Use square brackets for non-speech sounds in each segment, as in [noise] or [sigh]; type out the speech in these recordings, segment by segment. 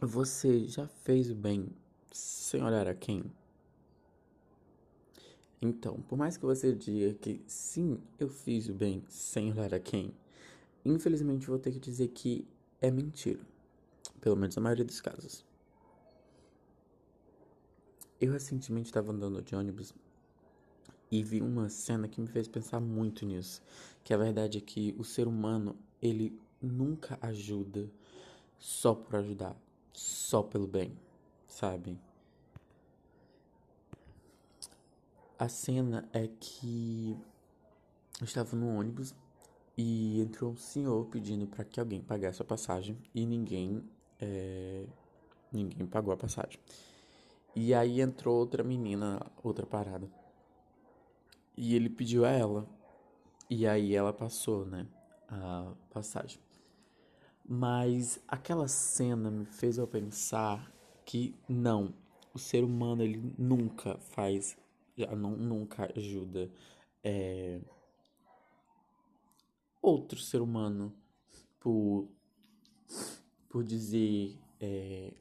Você já fez o bem sem olhar a quem? Então, por mais que você diga que sim, eu fiz o bem sem olhar a quem, infelizmente vou ter que dizer que é mentira. Pelo menos na maioria dos casos. Eu recentemente estava andando de ônibus e vi uma cena que me fez pensar muito nisso. Que a verdade é que o ser humano, ele nunca ajuda só por ajudar só pelo bem, sabe? A cena é que eu estava no ônibus e entrou um senhor pedindo para que alguém pagasse a passagem e ninguém é, ninguém pagou a passagem. E aí entrou outra menina, outra parada. E ele pediu a ela. E aí ela passou, né? A passagem. Mas aquela cena me fez eu pensar que não, o ser humano ele nunca faz, nunca ajuda é, outro ser humano por, por dizer é,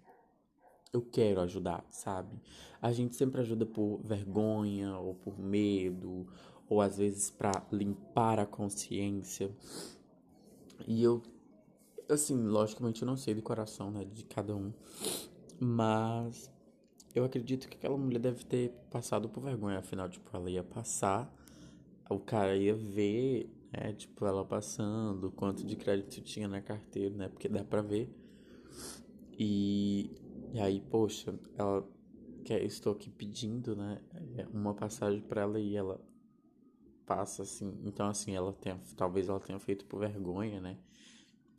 eu quero ajudar, sabe? A gente sempre ajuda por vergonha ou por medo ou às vezes para limpar a consciência. E eu assim, logicamente eu não sei do coração, né, de cada um, mas eu acredito que aquela mulher deve ter passado por vergonha, afinal, tipo, ela ia passar, o cara ia ver, né, tipo, ela passando, quanto de crédito tinha na carteira, né, porque dá pra ver. E, e aí, poxa, ela quer, estou aqui pedindo, né, uma passagem para ela e ela passa assim. Então, assim, ela tem, talvez ela tenha feito por vergonha, né?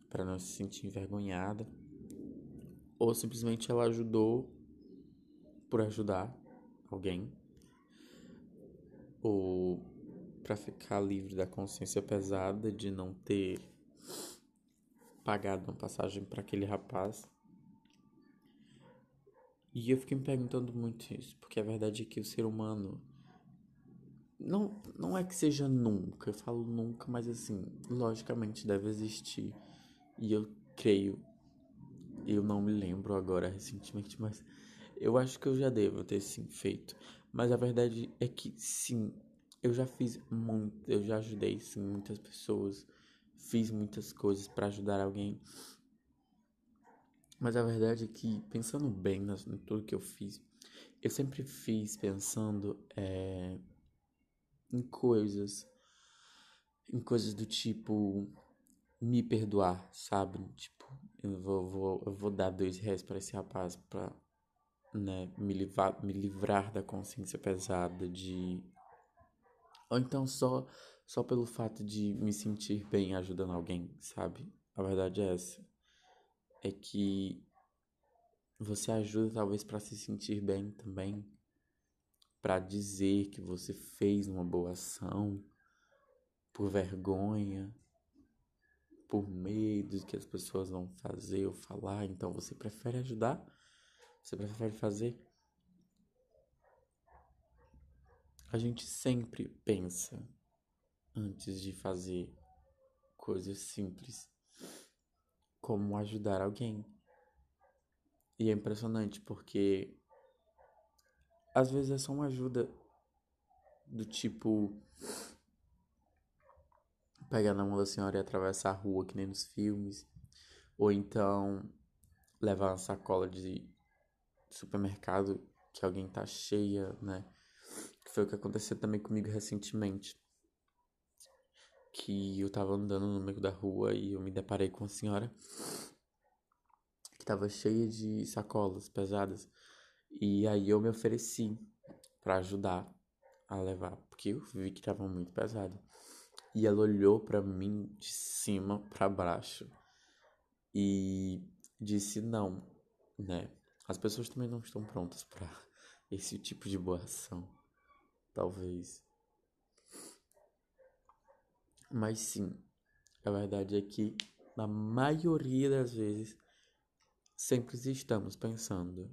Para não se sentir envergonhada, ou simplesmente ela ajudou por ajudar alguém, ou para ficar livre da consciência pesada de não ter pagado uma passagem para aquele rapaz. E eu fiquei me perguntando muito isso, porque a verdade é que o ser humano não, não é que seja nunca, eu falo nunca, mas assim, logicamente deve existir e eu creio, eu não me lembro agora recentemente, mas eu acho que eu já devo ter sim feito. Mas a verdade é que sim, eu já fiz muito, eu já ajudei sim muitas pessoas, fiz muitas coisas para ajudar alguém. Mas a verdade é que, pensando bem em tudo que eu fiz, eu sempre fiz pensando é, em coisas, em coisas do tipo me perdoar, sabe? Tipo, eu vou, vou, eu vou dar dois reais para esse rapaz pra né, me, livrar, me livrar da consciência pesada de. Ou então só, só pelo fato de me sentir bem ajudando alguém, sabe? A verdade é essa. É que você ajuda talvez para se sentir bem também, para dizer que você fez uma boa ação, por vergonha, por medo que as pessoas vão fazer ou falar, então você prefere ajudar? Você prefere fazer? A gente sempre pensa antes de fazer coisas simples, como ajudar alguém. E é impressionante porque às vezes é só uma ajuda do tipo pegar na mão da senhora e atravessar a rua, que nem nos filmes. Ou então levar uma sacola de supermercado que alguém tá cheia, né? Que foi o que aconteceu também comigo recentemente. Que eu tava andando no meio da rua e eu me deparei com uma senhora que tava cheia de sacolas pesadas. E aí eu me ofereci para ajudar a levar, porque eu vi que tava muito pesado. E ela olhou para mim de cima para baixo e disse não, né? As pessoas também não estão prontas para [laughs] esse tipo de boa ação, talvez. Mas sim, a verdade é que na maioria das vezes sempre estamos pensando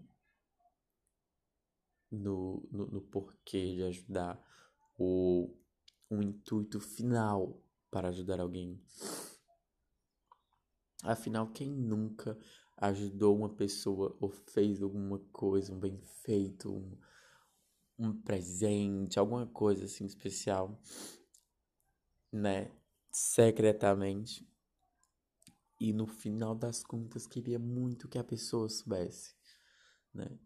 no, no, no porquê de ajudar ou um intuito final para ajudar alguém. Afinal, quem nunca ajudou uma pessoa ou fez alguma coisa, um bem feito, um, um presente, alguma coisa assim especial, né? Secretamente. E no final das contas, queria muito que a pessoa soubesse, né?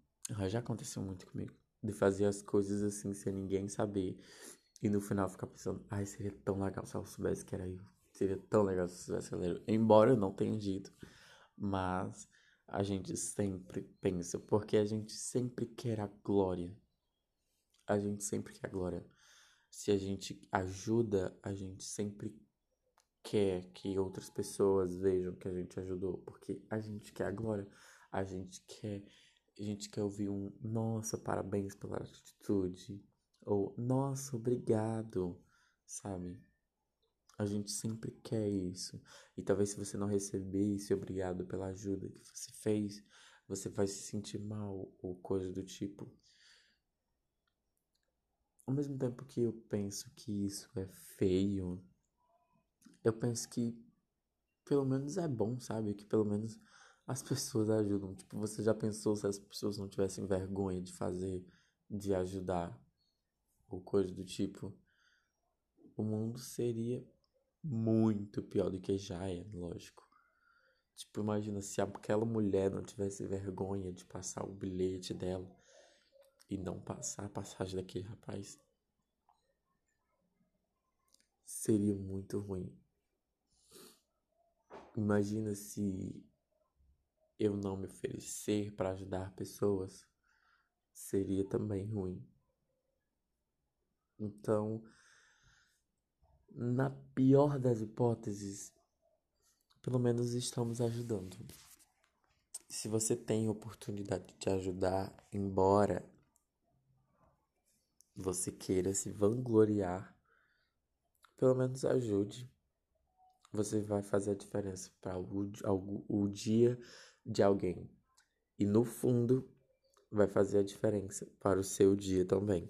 Já aconteceu muito comigo. De fazer as coisas assim sem ninguém saber. E no final ficar pensando, ai, seria tão legal se ela soubesse que era eu. Seria tão legal se soubesse que era eu. Embora eu não tenha dito. Mas a gente sempre pensa, porque a gente sempre quer a glória. A gente sempre quer a glória. Se a gente ajuda, a gente sempre quer que outras pessoas vejam que a gente ajudou, porque a gente quer a glória. A gente quer a gente quer ouvir um nossa, parabéns pela atitude, ou nossa, obrigado, sabe? A gente sempre quer isso. E talvez se você não receber esse obrigado pela ajuda que você fez, você vai se sentir mal ou coisa do tipo. Ao mesmo tempo que eu penso que isso é feio, eu penso que pelo menos é bom, sabe? Que pelo menos as pessoas ajudam. Tipo, você já pensou se as pessoas não tivessem vergonha de fazer, de ajudar, ou coisa do tipo? O mundo seria muito pior do que já é, lógico. Tipo, imagina se aquela mulher não tivesse vergonha de passar o bilhete dela e não passar a passagem daquele rapaz. Seria muito ruim. Imagina se eu não me oferecer para ajudar pessoas, seria também ruim. Então, na pior das hipóteses, pelo menos estamos ajudando. Se você tem oportunidade de ajudar, embora você queira se vangloriar, pelo menos ajude. Você vai fazer a diferença para o, o, o dia de alguém. E no fundo, vai fazer a diferença para o seu dia também.